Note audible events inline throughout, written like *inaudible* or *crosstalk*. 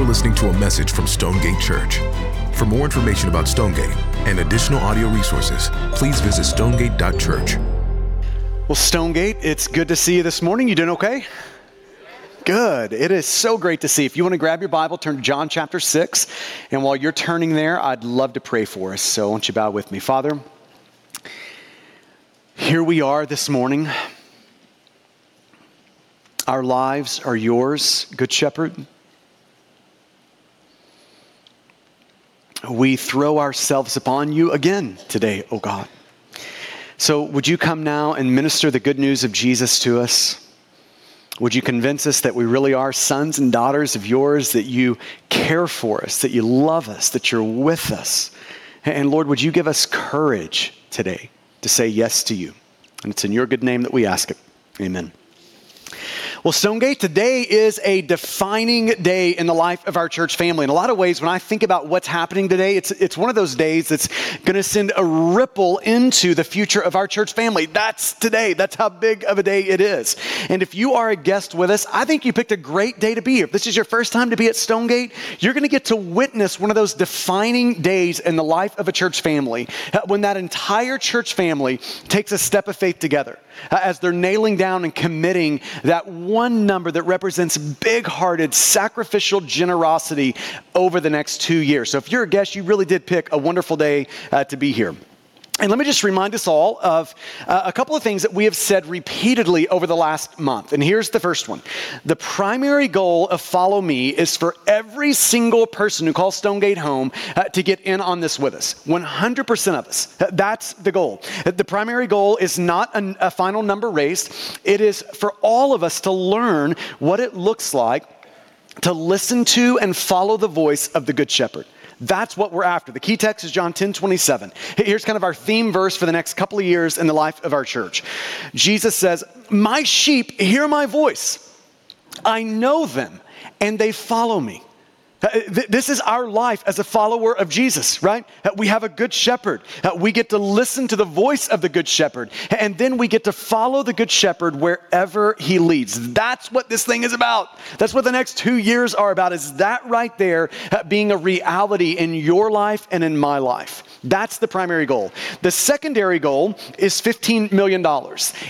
You're listening to a message from Stonegate Church. For more information about Stonegate and additional audio resources, please visit stonegate.church. Well, Stonegate, it's good to see you this morning. You doing okay? Good. It is so great to see. If you want to grab your Bible, turn to John chapter 6. And while you're turning there, I'd love to pray for us. So, won't you bow with me? Father, here we are this morning. Our lives are yours, Good Shepherd. We throw ourselves upon you again today, O oh God. So, would you come now and minister the good news of Jesus to us? Would you convince us that we really are sons and daughters of yours, that you care for us, that you love us, that you're with us? And Lord, would you give us courage today to say yes to you? And it's in your good name that we ask it. Amen. Well, Stonegate, today is a defining day in the life of our church family. In a lot of ways, when I think about what's happening today, it's, it's one of those days that's going to send a ripple into the future of our church family. That's today. That's how big of a day it is. And if you are a guest with us, I think you picked a great day to be here. If this is your first time to be at Stonegate, you're going to get to witness one of those defining days in the life of a church family uh, when that entire church family takes a step of faith together uh, as they're nailing down and committing that one number that represents big hearted, sacrificial generosity over the next two years. So if you're a guest, you really did pick a wonderful day uh, to be here. And let me just remind us all of uh, a couple of things that we have said repeatedly over the last month. And here's the first one The primary goal of Follow Me is for every single person who calls Stonegate home uh, to get in on this with us. 100% of us. That's the goal. The primary goal is not a, a final number race, it is for all of us to learn what it looks like to listen to and follow the voice of the Good Shepherd. That's what we're after. The key text is John 10 27. Here's kind of our theme verse for the next couple of years in the life of our church. Jesus says, My sheep hear my voice. I know them, and they follow me. Uh, this is our life as a follower of Jesus, right? Uh, we have a good shepherd. Uh, we get to listen to the voice of the good shepherd, and then we get to follow the good shepherd wherever he leads. That's what this thing is about. That's what the next two years are about, is that right there being a reality in your life and in my life. That's the primary goal. The secondary goal is $15 million,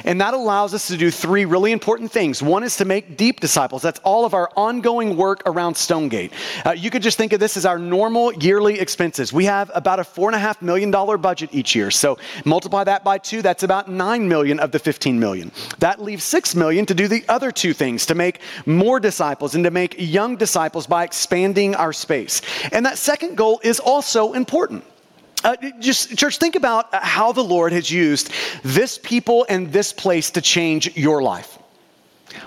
and that allows us to do three really important things. One is to make deep disciples. That's all of our ongoing work around Stonegate. Uh, you could just think of this as our normal yearly expenses. We have about a $4.5 million budget each year. So multiply that by two, that's about 9 million of the 15 million. That leaves 6 million to do the other two things, to make more disciples and to make young disciples by expanding our space. And that second goal is also important. Uh, just, church, think about how the Lord has used this people and this place to change your life.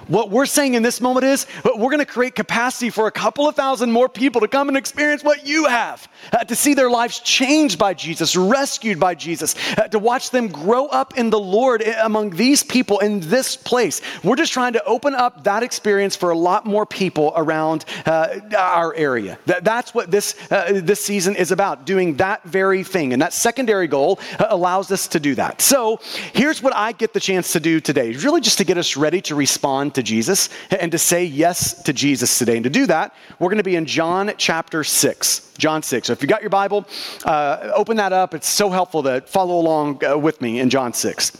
What we're saying in this moment is we're going to create capacity for a couple of thousand more people to come and experience what you have, uh, to see their lives changed by Jesus, rescued by Jesus, uh, to watch them grow up in the Lord eh, among these people in this place. We're just trying to open up that experience for a lot more people around uh, our area. That, that's what this, uh, this season is about, doing that very thing. And that secondary goal uh, allows us to do that. So here's what I get the chance to do today really just to get us ready to respond to Jesus and to say yes to Jesus today. And to do that, we're going to be in John chapter 6. John 6. So if you got your Bible, uh, open that up. It's so helpful to follow along uh, with me in John 6.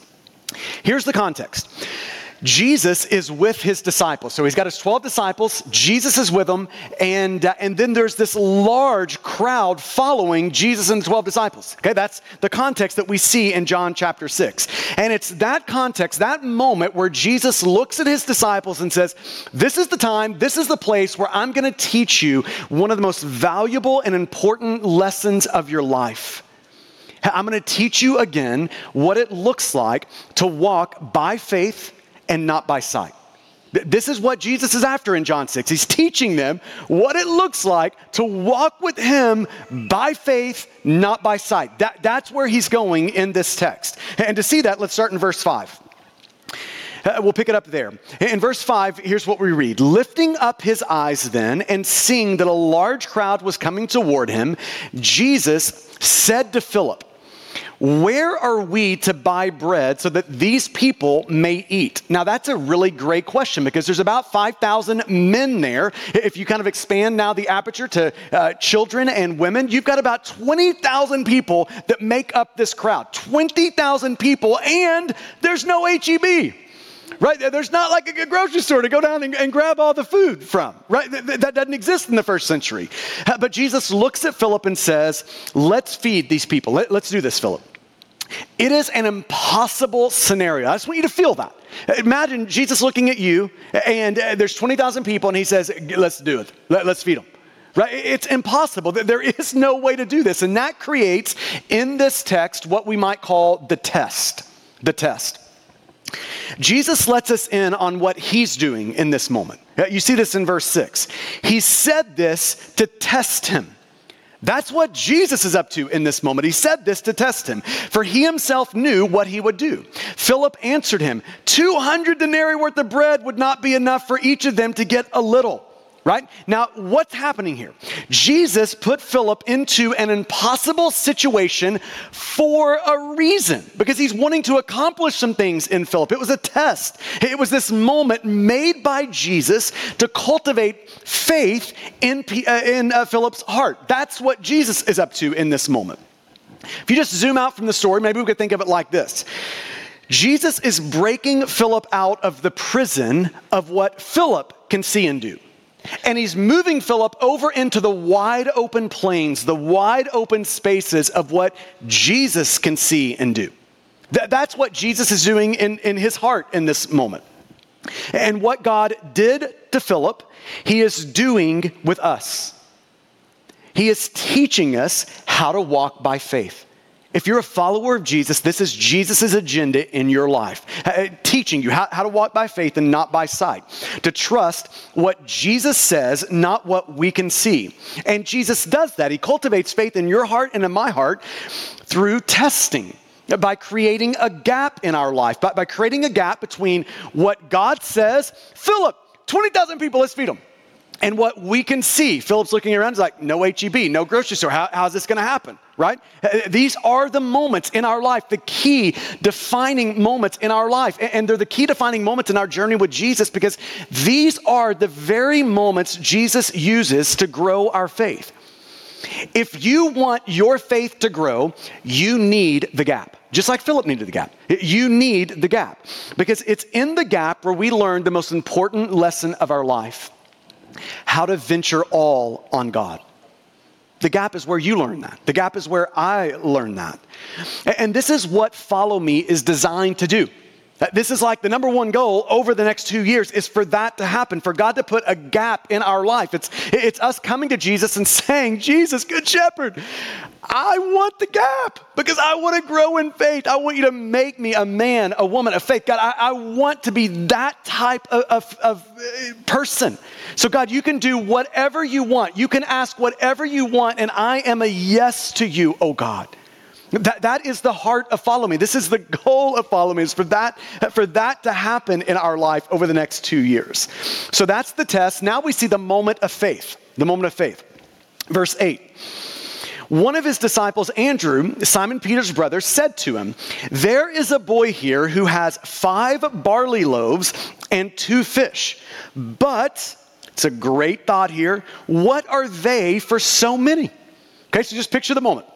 Here's the context. Jesus is with his disciples. So he's got his 12 disciples, Jesus is with them, and, uh, and then there's this large crowd following Jesus and the 12 disciples. Okay, that's the context that we see in John chapter 6. And it's that context, that moment where Jesus looks at his disciples and says, This is the time, this is the place where I'm going to teach you one of the most valuable and important lessons of your life. I'm going to teach you again what it looks like to walk by faith and not by sight. This is what Jesus is after in John 6. He's teaching them what it looks like to walk with Him by faith, not by sight. That, that's where He's going in this text. And to see that, let's start in verse 5. Uh, we'll pick it up there. In verse 5, here's what we read Lifting up his eyes then, and seeing that a large crowd was coming toward him, Jesus said to Philip, Where are we to buy bread so that these people may eat? Now, that's a really great question because there's about 5,000 men there. If you kind of expand now the aperture to uh, children and women, you've got about 20,000 people that make up this crowd. 20,000 people, and there's no HEB right? There's not like a grocery store to go down and, and grab all the food from, right? That, that, doesn't exist in the first century. But Jesus looks at Philip and says, Let's feed these people. Let, let's do this, Philip. It is an impossible scenario. I just want you to feel that. Imagine Jesus looking at you, and uh, there's 20,000 people, and he says, Let's do it. Let, let's feed them. Right? It's impossible. There is no way to do this. And that creates in this text what we might call the test. The test. Jesus lets us in on what he's doing in this moment. You see this in verse 6. He said this to test him. That's what Jesus is up to in this moment. He said this to test him, for he himself knew what he would do. Philip answered him 200 denarii worth of bread would not be enough for each of them to get a little right? Now, what's happening here? Jesus put Philip into an impossible situation for a reason because he's wanting to accomplish some things in Philip. It was a test, it was this moment made by Jesus to cultivate faith in, uh, in uh, Philip's heart. That's what Jesus is up to in this moment. If you just zoom out from the story, maybe we could think of it like this. Jesus is breaking Philip out of the prison of what Philip can see and do. And he's moving Philip over into the wide open plains, the wide open spaces of what Jesus can see and do. Th- that's what Jesus is doing in, in his heart in this moment. And what God did to Philip, he is doing with us. He is teaching us how to walk by faith. If you're a follower of Jesus, this is Jesus' agenda in your life, uh, teaching you how, how to walk by faith and not by sight, to trust what Jesus says, not what we can see. And Jesus does that. He cultivates faith in your heart and in my heart through testing by creating a gap in our life, by, by creating a gap between what God says, Philip, 20,000 people, let's feed them and what we can see. Philip's looking around, he's like, no HEB, no grocery store. How, how's this going to happen? Right? Uh, these are the moments in our life, the key defining moments in our life. And they're the key defining moments in our journey with Jesus because these are the very moments Jesus uses to grow our faith. If you want your faith to grow, you need the gap. Just like Philip needed the gap. You need the gap because it's in the gap where we learn the most important lesson of our life how to venture all on God. The gap is where you learn that. The gap is where I learn that. And this is what Follow Me is designed to do. This is like the number one goal over the next two years is for that to happen, for God to put a gap in our life. It's, it's us coming to Jesus and *laughs* saying, Jesus, good shepherd, I want the gap because I want to grow in faith. I want you to make me a man, a woman of faith. God, I, I want to be that type of, of, of uh, person. So, God, you can do whatever you want. You can ask whatever you want, and I am a yes to you, oh God. That, that is the heart of follow me. This is the goal of follow me, is for that, for that to happen in our life over the next two years. So that's the test. Now we see the moment of faith. The moment of faith. Verse 8. One of his disciples, Andrew, Simon Peter's brother, said to him, There is a boy here who has five barley loaves and two fish. But, it's a great thought here, what are they for so many? Okay, so just picture the moment.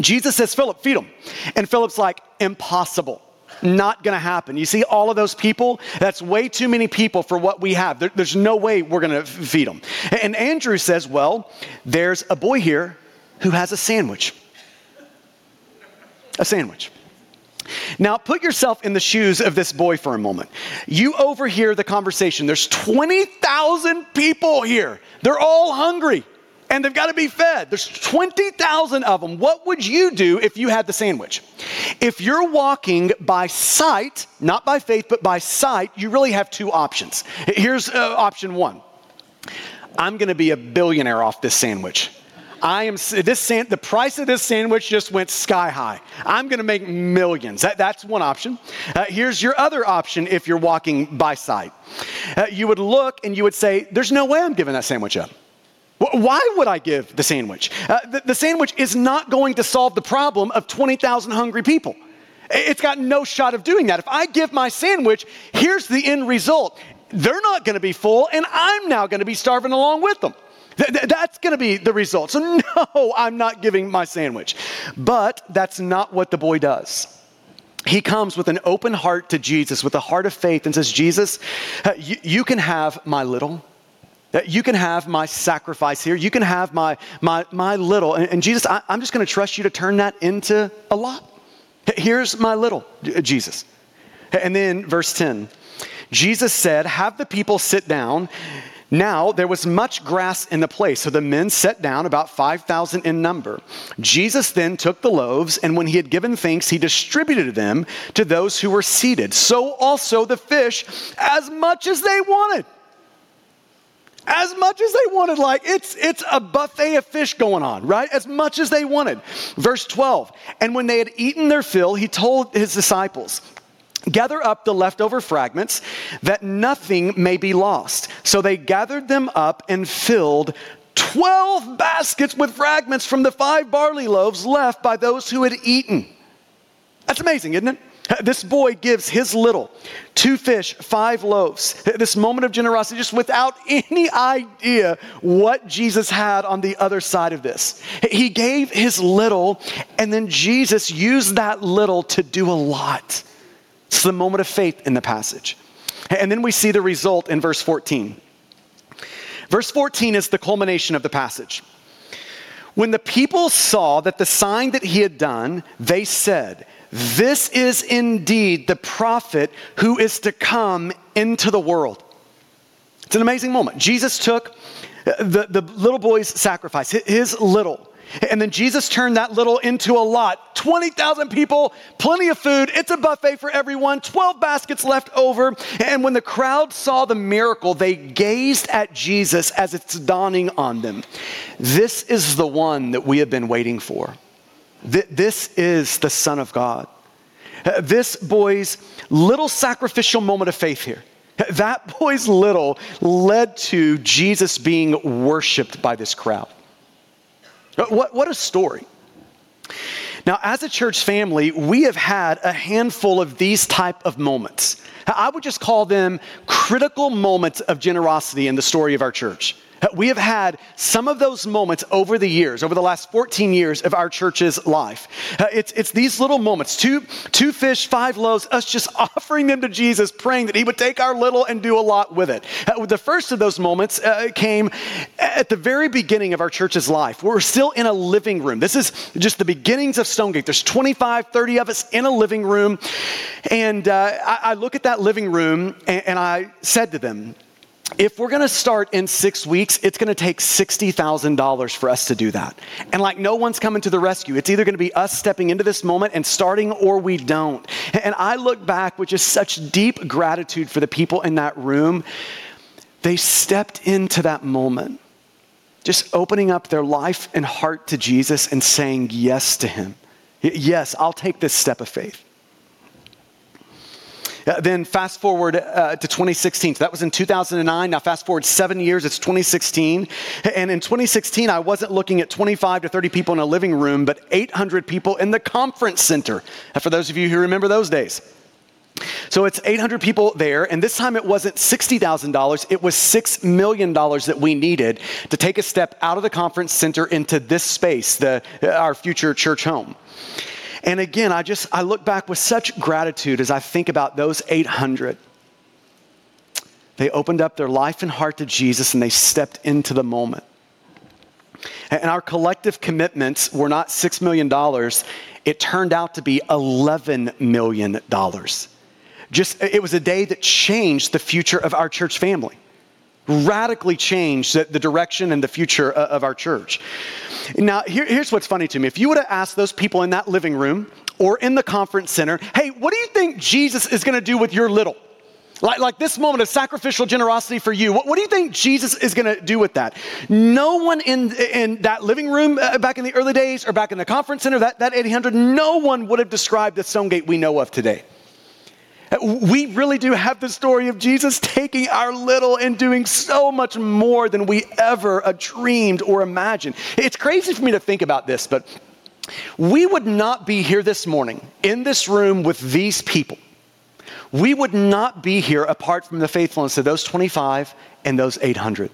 Jesus says, Philip, feed them. And Philip's like, impossible. Not gonna happen. You see all of those people? That's way too many people for what we have. There, there's no way we're gonna feed them. And Andrew says, Well, there's a boy here who has a sandwich. A sandwich. Now, put yourself in the shoes of this boy for a moment. You overhear the conversation. There's 20,000 people here. They're all hungry and they've got to be fed. There's 20,000 of them. What would you do if you had the sandwich? If you're walking by sight, not by faith, but by sight, you really have two options. Here's uh, option one I'm going to be a billionaire off this sandwich. I am this sand, the price of this sandwich just went sky high. I'm going to make millions. That, that's one option. Uh, here's your other option if you're walking by sight. Uh, you would look and you would say, "There's no way I'm giving that sandwich up." Why would I give the sandwich? Uh, the, the sandwich is not going to solve the problem of 20,000 hungry people. It's got no shot of doing that. If I give my sandwich, here's the end result they're not going to be full, and I'm now going to be starving along with them. that's going to be the result. So, *laughs* no, I'm not giving my sandwich. But that's not what the boy does. He comes with an open heart to Jesus, with a heart of faith, and says, Jesus, uh, you, you can have my little. Uh, you can have my sacrifice here. You can have my, my, my little. And, and Jesus, I, I'm just going to trust you to turn that into a lot. Here's my little, Jesus. And then verse 10 Jesus said, Have the people sit down. Now there was much grass in the place, so the men sat down, about 5,000 in number. Jesus then took the loaves, and when he had given thanks, he distributed them to those who were seated. So also the fish, as much as they wanted. As much as they wanted, like it's it's a buffet of fish going on, right? As much as they wanted. Verse 12. And when they had eaten their fill, he told his disciples, Gather up the leftover fragments that nothing may be lost. So they gathered them up and filled 12 baskets with fragments from the five barley loaves left by those who had eaten. That's amazing, isn't it? This boy gives his little, two fish, five loaves. This moment of generosity, just without *laughs* any idea what Jesus had on the other side of this. He gave his little, and then Jesus used that little to do a lot. It's the moment of faith in the passage. And then we see the result in verse 14. Verse 14 is the culmination of the passage. When the people saw that the sign that he had done, they said, This is indeed the prophet who is to come into the world. It's an amazing moment. Jesus took uh, the, the little boy's sacrifice, his little, and then Jesus turned that little into a lot 20,000 people, plenty of food. It's a buffet for everyone, 12 baskets left over. And when the crowd saw the miracle, they gazed at Jesus as it's dawning on them. This is the one that we have been waiting for. This is the Son of God. This boy's little sacrificial moment of faith here. That boy's little led to Jesus being worshiped by this crowd. What, what a story. Now, as a church family, we have had a handful of these type of moments. I would just call them critical moments of generosity in the story of our church. We have had some of those moments over the years, over the last 14 years of our church's life. Uh, it's, it's these little moments two, two fish, five loaves, us just *laughs* offering them to Jesus, praying that He would take our little and do a lot with it. Uh, the first of those moments uh, came at the very beginning of our church's life. We're still in a living room. This is just the beginnings of Stonegate. There's 25, 30 of us in a living room. And uh, I, I, look at that living room and, and I said to them, if we're gonna start in six weeks, it's gonna take $60,000 for us to do that. And like no one's coming to the rescue. It's either gonna be us stepping into this moment and starting or we don't. And I look back with just such deep gratitude for the people in that room. They stepped into that moment, just opening up their life and heart to Jesus and saying yes to Him. Yes, I'll take this step of faith. Uh, then fast forward uh, to 2016. So that was in 2009. Now fast forward seven years, it's 2016. And in 2016, I wasn't looking at 25 to 30 people in a living room, but 800 people in the conference center. Uh, for those of you who remember those days. So it's 800 people there, and this time it wasn't $60,000, it was $6 million that we needed to take a step out of the conference center into this space, the, our future church home. And again, I just I look back with such gratitude as I think about those 800. They opened up their life and heart to Jesus and they stepped into the moment. And our collective commitments were not $6 million, it turned out to be $11 million. Just, it was a day that changed the future of our church family radically changed the, direction and the future of, of our church. Now, here, here's what's funny to me. If you would have asked those people in that living room or in the conference center, hey, what do you think Jesus is going to do with your little? Like, like this moment of sacrificial generosity for you, what, what do you think Jesus is going to do with that? No one in, in that living room uh, back in the early days or back in the conference center, that, that 800, no one would have described the Stonegate we know of today. We really do have the story of Jesus taking our little and doing so much more than we ever uh, dreamed or imagined. It's crazy for me to think about this, but we would not be here this morning in this room with these people. We would not be here apart from the faithfulness of those 25 and those 800.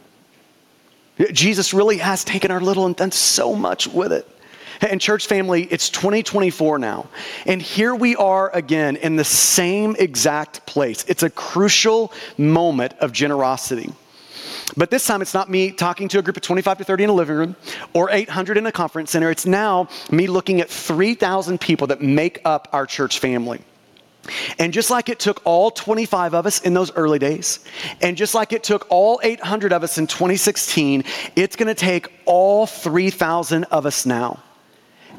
Jesus really has taken our little and done so much with it. And, church family, it's 2024 now. And here we are again in the same exact place. It's a crucial moment of generosity. But this time, it's not me talking to a group of 25 to 30 in a living room or 800 in a conference center. It's now me looking at 3,000 people that make up our church family. And just like it took all 25 of us in those early days, and just like it took all 800 of us in 2016, it's gonna take all 3,000 of us now.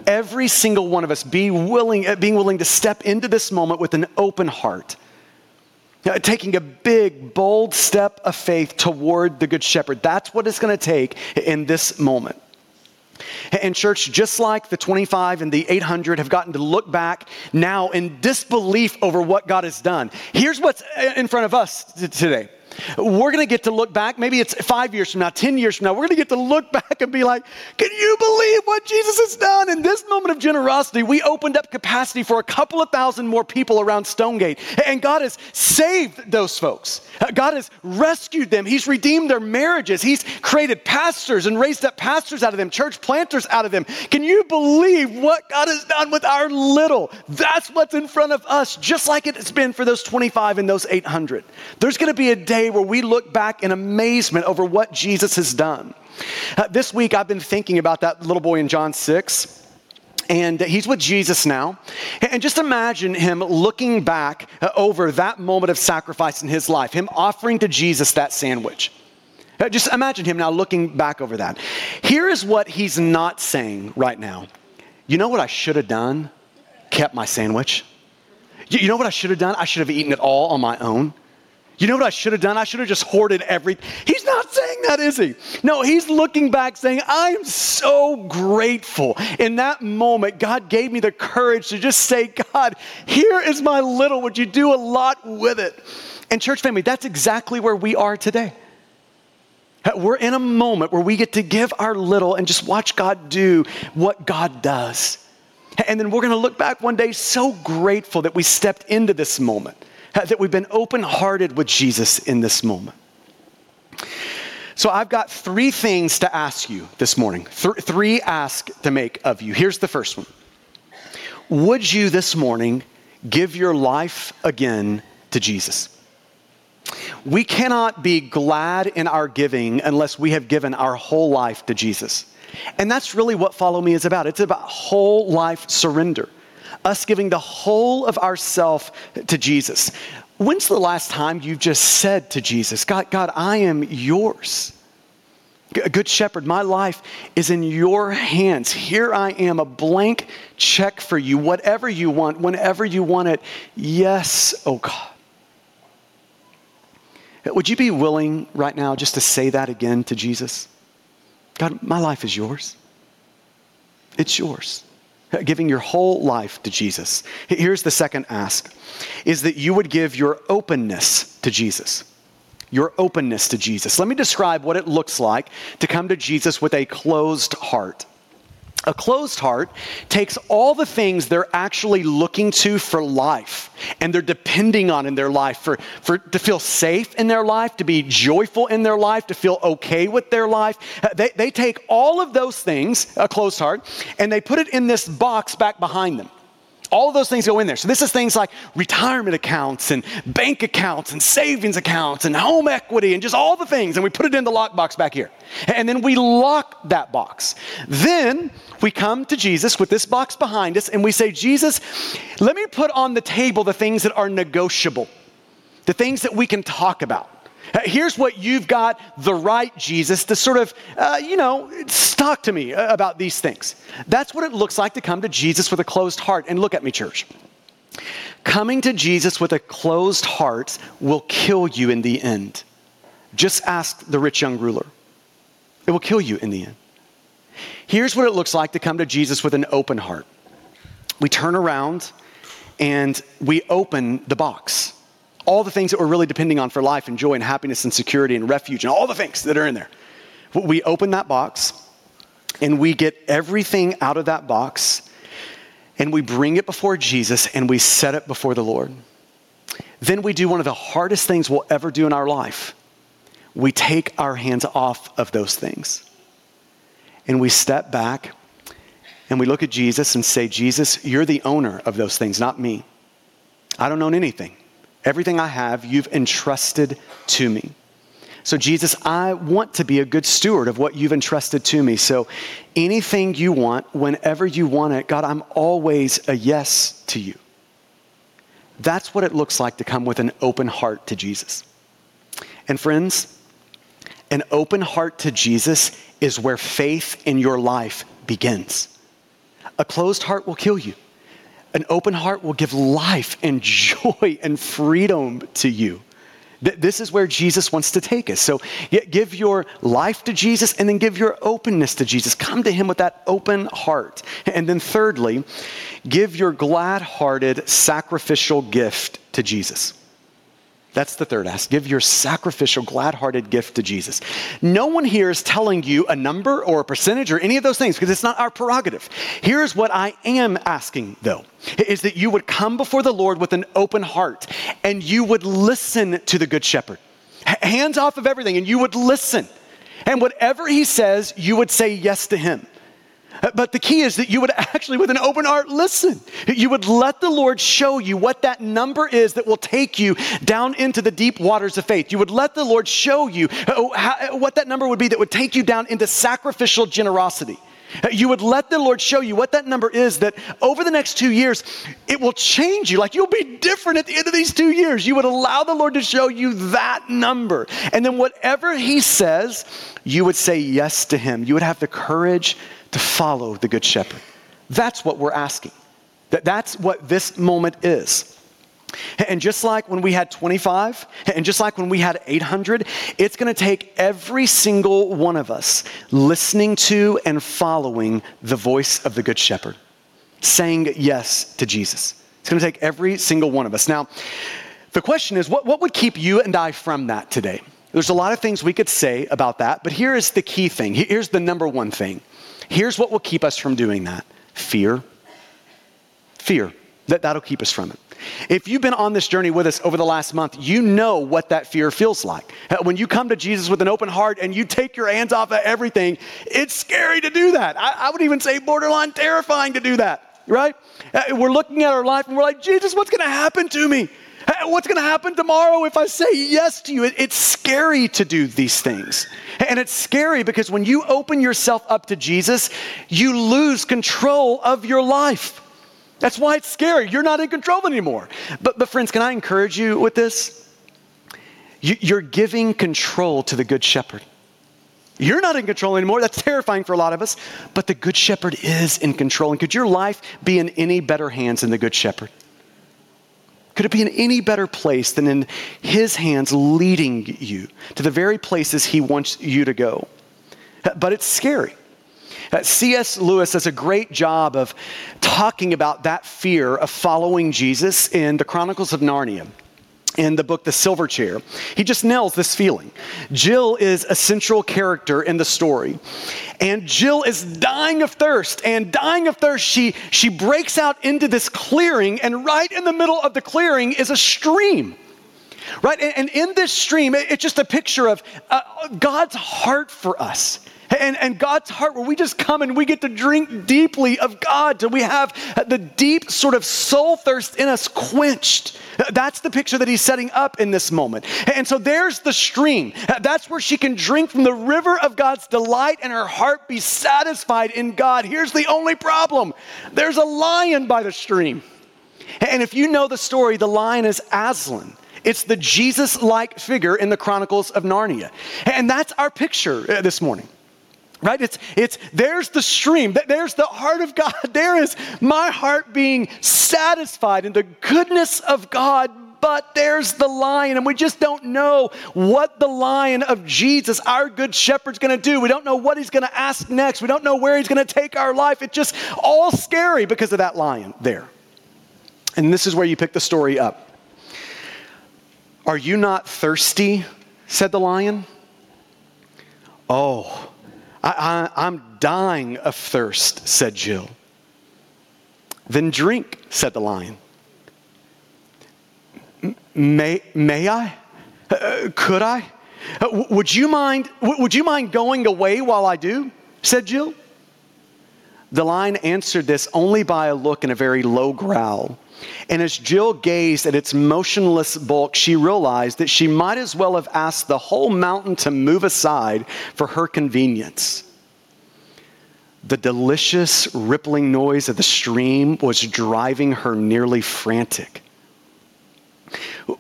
Every single one of us be willing, being willing to step into this moment with an open heart uh, taking a big, bold step of faith toward the Good Shepherd. That's what it's going to take in this moment. And, church, just like the 25 and the 800 have gotten to look back now in disbelief over what God has done, here's what's in front of us today. We're going to get to look back, maybe it's five years from now, 10 years from now, we're going to get to look back and be like, can you believe what Jesus has done? In this moment of generosity, we opened up capacity for a couple of thousand more people around Stonegate. And God has saved those folks. Uh, God has rescued them. He's redeemed their marriages. He's created pastors and raised up pastors out of them, church planters out of them. Can you believe what God has done with our little? That's what's in front of us, just like it's been for those 25 and those 800. There's going to be a day where we look back in amazement over what Jesus has done. Uh, this week, I've been thinking about that little boy in John 6 and he's with Jesus now. And just imagine him looking back uh, over that moment of sacrifice in his life, him offering to Jesus that sandwich. Uh, just imagine him now looking back over that. Here is what he's not saying right now. You know what I should have done? Kept my sandwich. You know what I should have done? I should have eaten it all on my own. You know what I should have done? I should have just hoarded everything. He's not saying that, is he? No, he's looking back saying, I am so grateful. In that moment, God gave me the courage to just say, God, here is my little. Would you do a lot with it? And, church family, that's exactly where we are today. We're in a moment where we get to give our little and just watch God do what God does. And then we're going to look back one day so grateful that we stepped into this moment that we've been open hearted with Jesus in this moment. So, I've got three things to ask you this morning, Th- three ask to make of you. Here's the first one Would you this morning give your life again to Jesus? We cannot be glad in our giving unless we have given our whole life to Jesus. And that's really what Follow Me is about. It's about whole life surrender us giving the whole of ourself to Jesus. When's the last time you've just said to Jesus, God, God, I am yours? Good shepherd, my life is in your hands. Here I am, a blank check for you. Whatever you want, whenever you want it. Yes, oh God. Would you be willing right now just to say that again to Jesus? God, my life is yours. It's yours *laughs* giving your whole life to Jesus. Here's the second ask is that you would give your openness to Jesus. Your openness to Jesus. Let me describe what it looks like to come to Jesus with a closed heart. A closed heart takes all the things they're actually looking to for life and they're depending on in their life for, for to feel safe in their life, to be joyful in their life, to feel okay with their life. Uh, they, they take all of those things, a closed heart, and they put it in this box back behind them. All of those things go in there. So this is things like retirement accounts and bank accounts and savings accounts and home equity and just all the things. And we put it in the lockbox back here. And then we lock that box. Then we come to Jesus with this box behind us and we say, Jesus, let me put on the table the things that are negotiable, the things that we can talk about. Uh, here's what you've got the right, Jesus, to sort of, uh, you know, talk to me uh, about these things. That's what it looks like to come to Jesus with a closed heart. And look at me, church. Coming to Jesus with a closed heart will kill you in the end. Just ask the rich young ruler. It will kill you in the end. Here's what it looks like to come to Jesus with an open heart. We turn around and we open the box. All the things that we're really depending on for life and joy and happiness and security and refuge and all the things that are in there. We open that box and we get everything out of that box and we bring it before Jesus and we set it before the Lord. Then we do one of the hardest things we'll ever do in our life. We take our hands off of those things and we step back and we look at Jesus and say, Jesus, you're the owner of those things, not me. I don't own anything. Everything I have, you've entrusted to me. So, Jesus, I want to be a good steward of what you've entrusted to me. So, anything you want, whenever you want it, God, I'm always a yes to you. That's what it looks like to come with an open heart to Jesus. And, friends, an open heart to Jesus is where faith in your life begins. A closed heart will kill you. An open heart will give life and joy and freedom to you. This is where Jesus wants to take us. So give your life to Jesus and then give your openness to Jesus. Come to Him with that open heart. And then, thirdly, give your glad hearted sacrificial gift to Jesus. That's the third ask. Give your sacrificial, glad hearted gift to Jesus. No one here is telling you a number or a percentage or any of those things because it's not our prerogative. Here's what I am asking, though, is that you would come before the Lord with an open heart and you would listen to the Good Shepherd. Hands off of everything and you would listen. And whatever he says, you would say yes to him. But the key is that you would actually, with an open heart, listen. You would let the Lord show you what that number is that will take you down into the deep waters of faith. You would let the Lord show you uh, what that number would be that would take you down into sacrificial generosity. You would let the Lord show you what that number is that over the next two years, it will change you. Like you'll be different at the end of these two years. You would allow the Lord to show you that number. And then whatever He says, you would say yes to Him. You would have the courage to follow the Good Shepherd. That's what we're asking. That, that's what this moment is. And just like when we had 25, and just like when we had 800, it's going to take every single one of us listening to and following the voice of the Good Shepherd, saying yes to Jesus. It's going to take every single one of us. Now, the question is what, what would keep you and I from that today? There's a lot of things we could say about that, but here is the key thing. Here's the number one thing Here's what will keep us from doing that fear. Fear. That, that'll keep us from it. If you've been on this journey with us over the last month, you know what that fear feels like. Uh, when you come to Jesus with an open heart and you take your hands off of everything, it's scary to do that. I, I would even say borderline terrifying to do that, right? Uh, we're looking at our life and we're like, Jesus, what's going to happen to me? What's going to happen tomorrow if I say yes to you? It, it's scary to do these things. And it's scary because when you open yourself up to Jesus, you lose control of your life. That's why it's scary. You're not in control anymore. But, but friends, can I encourage you with this? You, you're giving control to the Good Shepherd. You're not in control anymore. That's terrifying for a lot of us. But the Good Shepherd is in control. And could your life be in any better hands than the Good Shepherd? Could it be in any better place than in His hands leading you to the very places He wants you to go? But it's scary. Uh, C.S. Lewis does a great job of talking about that fear of following Jesus in the Chronicles of Narnia in the book The Silver Chair. He just nails this feeling. Jill is a central character in the story. And Jill is dying of thirst. And dying of thirst, she, she breaks out into this clearing. And right in the middle of the clearing is a stream. Right? And, and in this stream, it, it's just a picture of uh, God's heart for us and, and God's heart where we just come and we get to drink deeply of God till we have the deep sort of soul thirst in us quenched. That's the picture that he's setting up in this moment. And so there's the stream. That's where she can drink from the river of God's delight and her heart be satisfied in God. Here's the only problem there's a lion by the stream. And if you know the story, the lion is Aslan. It's the Jesus like figure in the Chronicles of Narnia. And that's our picture uh, this morning right? It's it's there's the stream. There's the heart of god. *laughs* There is my heart being satisfied in the goodness of god but there's the lion and we just don't know what the lion of jesus our good shepherd's going to do. We don't know what he's going to ask next. We don't know where he's going to take our life. It's just all scary because of that lion there. And this is where you pick the story up. Are you not thirsty? said the lion. Oh, I, am dying of thirst, said Jill. Then drink, said the lion. May, may I? Uh, could I? Uh, would you mind? would you mind going away while I do? said Jill. The lion answered this only by a look and a very low growl. And as Jill gazed at its motionless bulk, she realized that she might as well have asked the whole mountain to move aside for her convenience. The delicious rippling noise of the stream was driving her nearly frantic.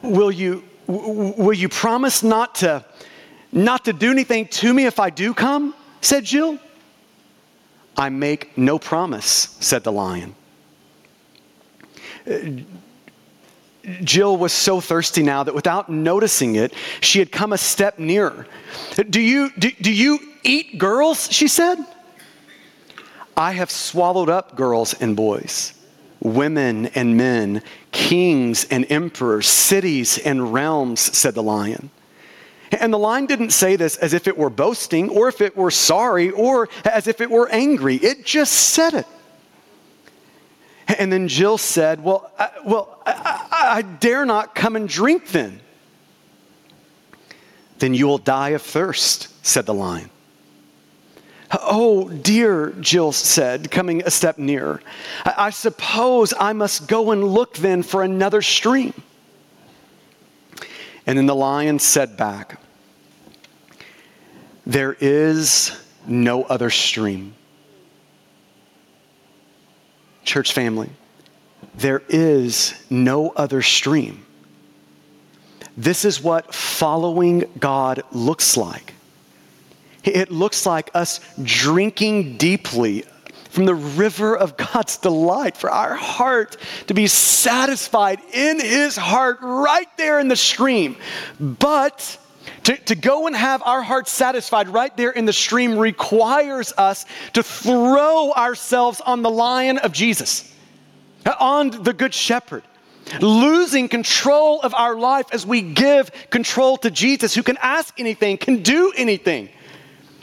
Will you, will you promise not to, not to do anything to me if I do come? said Jill. I make no promise, said the lion. Jill was so thirsty now that without noticing it, she had come a step nearer. Do you, do, do you eat girls? She said. I have swallowed up girls and boys, women and men, kings and emperors, cities and realms, said the lion. And the lion didn't say this as if it were boasting or if it were sorry or as if it were angry. It just said it. And then Jill said, Well, I, well, I, I, I dare not come and drink then. Then you will die of thirst, said the lion. Oh, dear, Jill said, coming a step nearer. I, I suppose I must go and look then for another stream. And then the lion said back, There is no other stream church family, there is no other stream. This is what following God looks like. It looks like us drinking deeply from the river of God's delight, for our heart to be satisfied in His heart right there in the stream. But to, to go and have our hearts satisfied right there in the stream requires us to throw ourselves on the lion of Jesus, on the Good Shepherd. Losing control of our life as we give control to Jesus, who can ask anything, can do anything.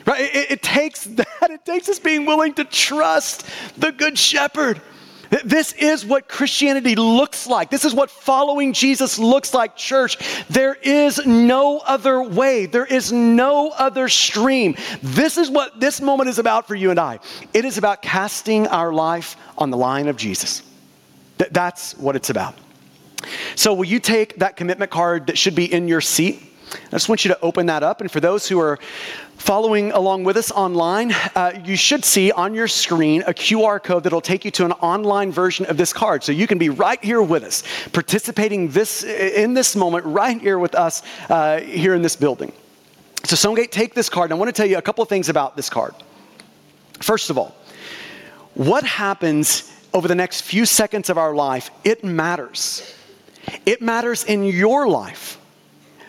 Right? It, it takes *laughs* that. It takes us being willing to trust the Good Shepherd. This is what Christianity looks like. This is what following Jesus looks like, church. There is no other way, there is no other stream. This is what this moment is about for you and I. It is about casting our life on the line of Jesus. That's what it's about. So, will you take that commitment card that should be in your seat? I just want you to open that up. And for those who are following along with us online, uh, you should see on your screen a QR code that'll take you to an online version of this card. So you can be right here with us, participating this in this moment right here with us uh, here in this building. So Stonegate, take this card. And I want to tell you a couple of things about this card. First of all, what happens over the next few seconds of our life, it matters. It matters in your life.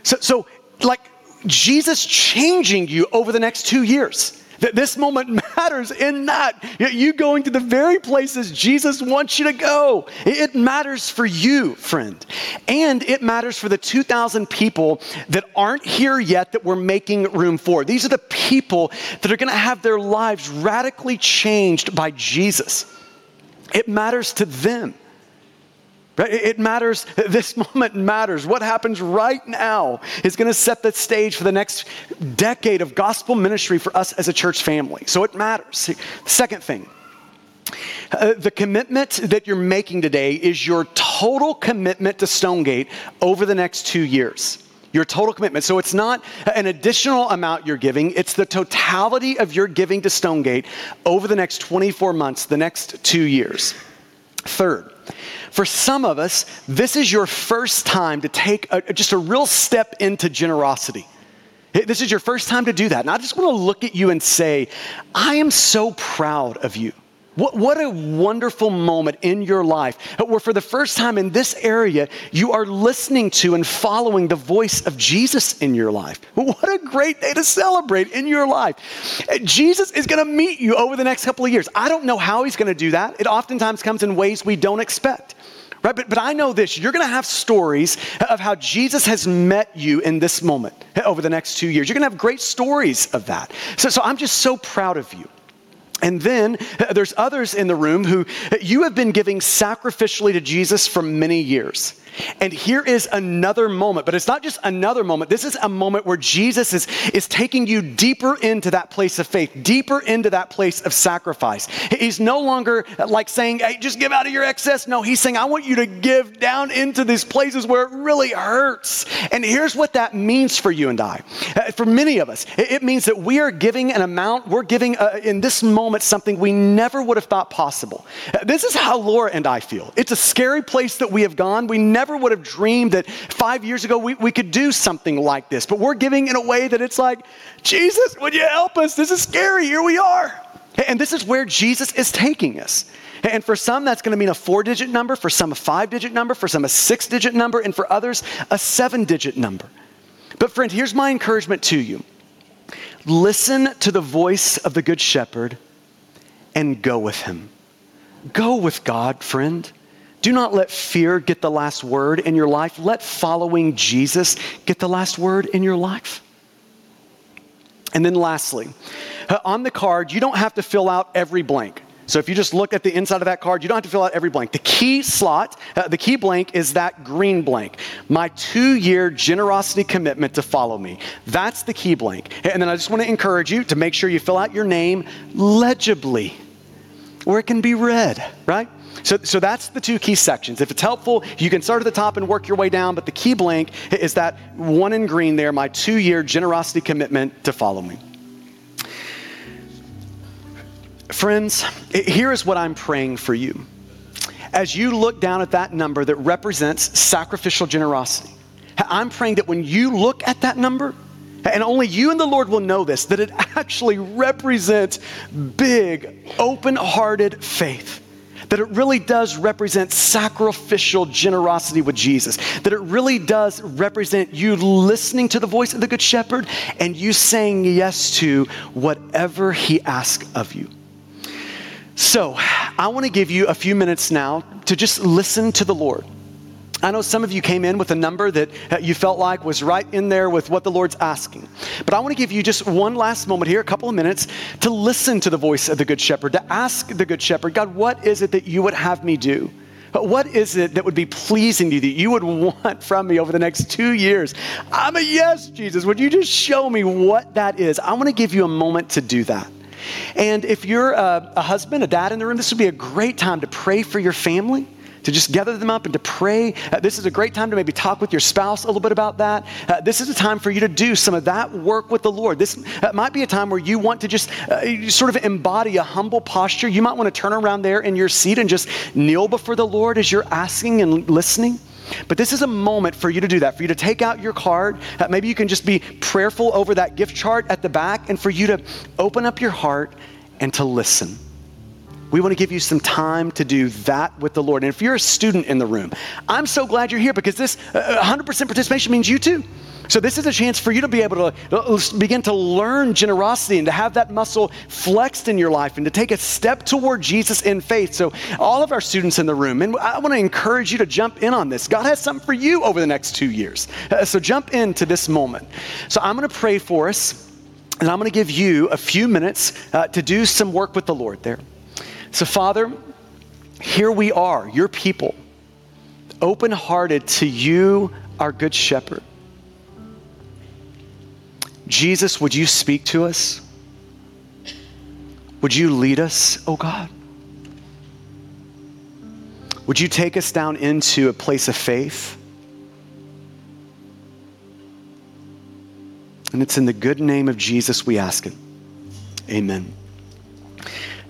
So, so like Jesus changing you over the next two years. That this moment *laughs* matters in that. You going to the very places Jesus wants you to go. It matters for you, friend. And it matters for the 2,000 people that aren't here yet that we're making room for. These are the people that are going to have their lives radically changed by Jesus. It matters to them. It matters, *laughs* this moment matters. What happens right now is going to set the stage for the next decade of gospel ministry for us as a church family. So it matters. Second thing, uh, the commitment that you're making today is your total commitment to Stonegate over the next two years. Your total commitment. So it's not an additional amount you're giving, it's the totality of your giving to Stonegate over the next 24 months, the next two years. Third, for some of us, this is your first time to take a, just a real step into generosity. This is your first time to do that. And I just want to look at you and say, I am so proud of you. What, what a wonderful moment in your life uh, where, for the first time in this area, you are listening to and following the voice of Jesus in your life. What a great day to celebrate in your life. Uh, Jesus is going to meet you over the next couple of years. I don't know how he's going to do that. It oftentimes comes in ways we don't expect Right? But, but I know this you're going to have stories of how Jesus has met you in this moment over the next two years. You're going to have great stories of that. So, so I'm just so proud of you. And then uh, there's others in the room who uh, you have been giving sacrificially to Jesus for many years. And here is another moment, but it's not just another moment. This is a moment where Jesus is, is taking you deeper into that place of faith, deeper into that place of sacrifice. He's no longer like saying, hey, just give out of your excess. No, he's saying, I want you to give down into these places where it really hurts. And here's what that means for you and I. Uh, for many of us, it means that we are giving an amount, we're giving uh, in this moment something we never would have thought possible. Uh, this is how Laura and I feel. It's a scary place that we have gone. We never never would have dreamed that five years ago we, we could do something like this. But we're giving in a way that it's like, Jesus, would you help us? This is scary. Here we are. And this is where Jesus is taking us. And for some, that's going to mean a four digit number, for some, a five digit number, for some, a six digit number, and for others, a seven digit number. But, friend, here's my encouragement to you listen to the voice of the Good Shepherd and go with him. Go with God, friend. Do not let fear get the last word in your life. Let following Jesus get the last word in your life. And then, lastly, uh, on the card, you don't have to fill out every blank. So if you just look at the inside of that card, you don't have to fill out every blank. The key slot, uh, the key blank is that green blank. My two year generosity commitment to follow me. That's the key blank. And then I just want to encourage you to make sure you fill out your name legibly where it can be read, right? So, so that's the two key sections. If it's helpful, you can start at the top and work your way down, but the key blank is that one in green there, my two year generosity commitment to follow me. Friends, here is what I'm praying for you. As you look down at that number that represents sacrificial generosity, I'm praying that when you look at that number, and only you and the Lord will know this, that it *laughs* actually represents big, open hearted faith that it really does represent sacrificial generosity with Jesus, that it really does represent you listening to the voice of the Good Shepherd and you saying yes to whatever He asks of you. So, I want to give you a few minutes now to just listen to the Lord. I know some of you came in with a number that uh, you felt like was right in there with what the Lord's asking. But I want to give you just one last moment here, a couple of minutes, to listen to the voice of the Good Shepherd, to ask the Good Shepherd, God, what is it that you would have me do? Uh, what is it that would be pleasing to you that you would want from me over the next two years? I'm a yes, Jesus. Would you just show me what that is? I want to give you a moment to do that. And if you're a, a husband, a dad in the room, this would be a great time to pray for your family to just gather them up and to pray. Uh, this is a great time to maybe talk with your spouse a little bit about that. Uh, this is a time for you to do some of that work with the Lord. This uh, might be a time where you want to just uh, sort of embody a humble posture. You might want to turn around there in your seat and just kneel before the Lord as you're asking and listening. But this is a moment for you to do that, for you to take out your card. Uh, maybe you can just be prayerful over that gift chart at the back and for you to open up your heart and to listen. We want to give you some time to do that with the Lord. And if you're a student in the room, I'm so glad you're here because this uh, 100% participation means you too. So, this is a chance for you to be able to uh, begin to learn generosity and to have that muscle flexed in your life and to take a step toward Jesus in faith. So, all of our students in the room, and I want to encourage you to jump in on this. God has something for you over the next two years. Uh, so, jump into this moment. So, I'm going to pray for us, and I'm going to give you a few minutes uh, to do some work with the Lord there. So, Father, here we are, your people, open hearted to you, our good shepherd. Jesus, would you speak to us? Would you lead us, oh God? Would you take us down into a place of faith? And it's in the good name of Jesus we ask it. Amen.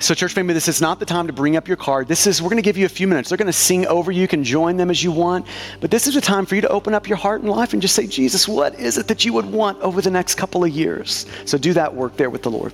So, church family, this is not the time to bring up your card. This is, we're going to give you a few minutes. They're going to sing over you. You can join them as you want. But this is a time for you to open up your heart and life and just say, Jesus, what is it that you would want over the next couple of years? So, do that work there with the Lord.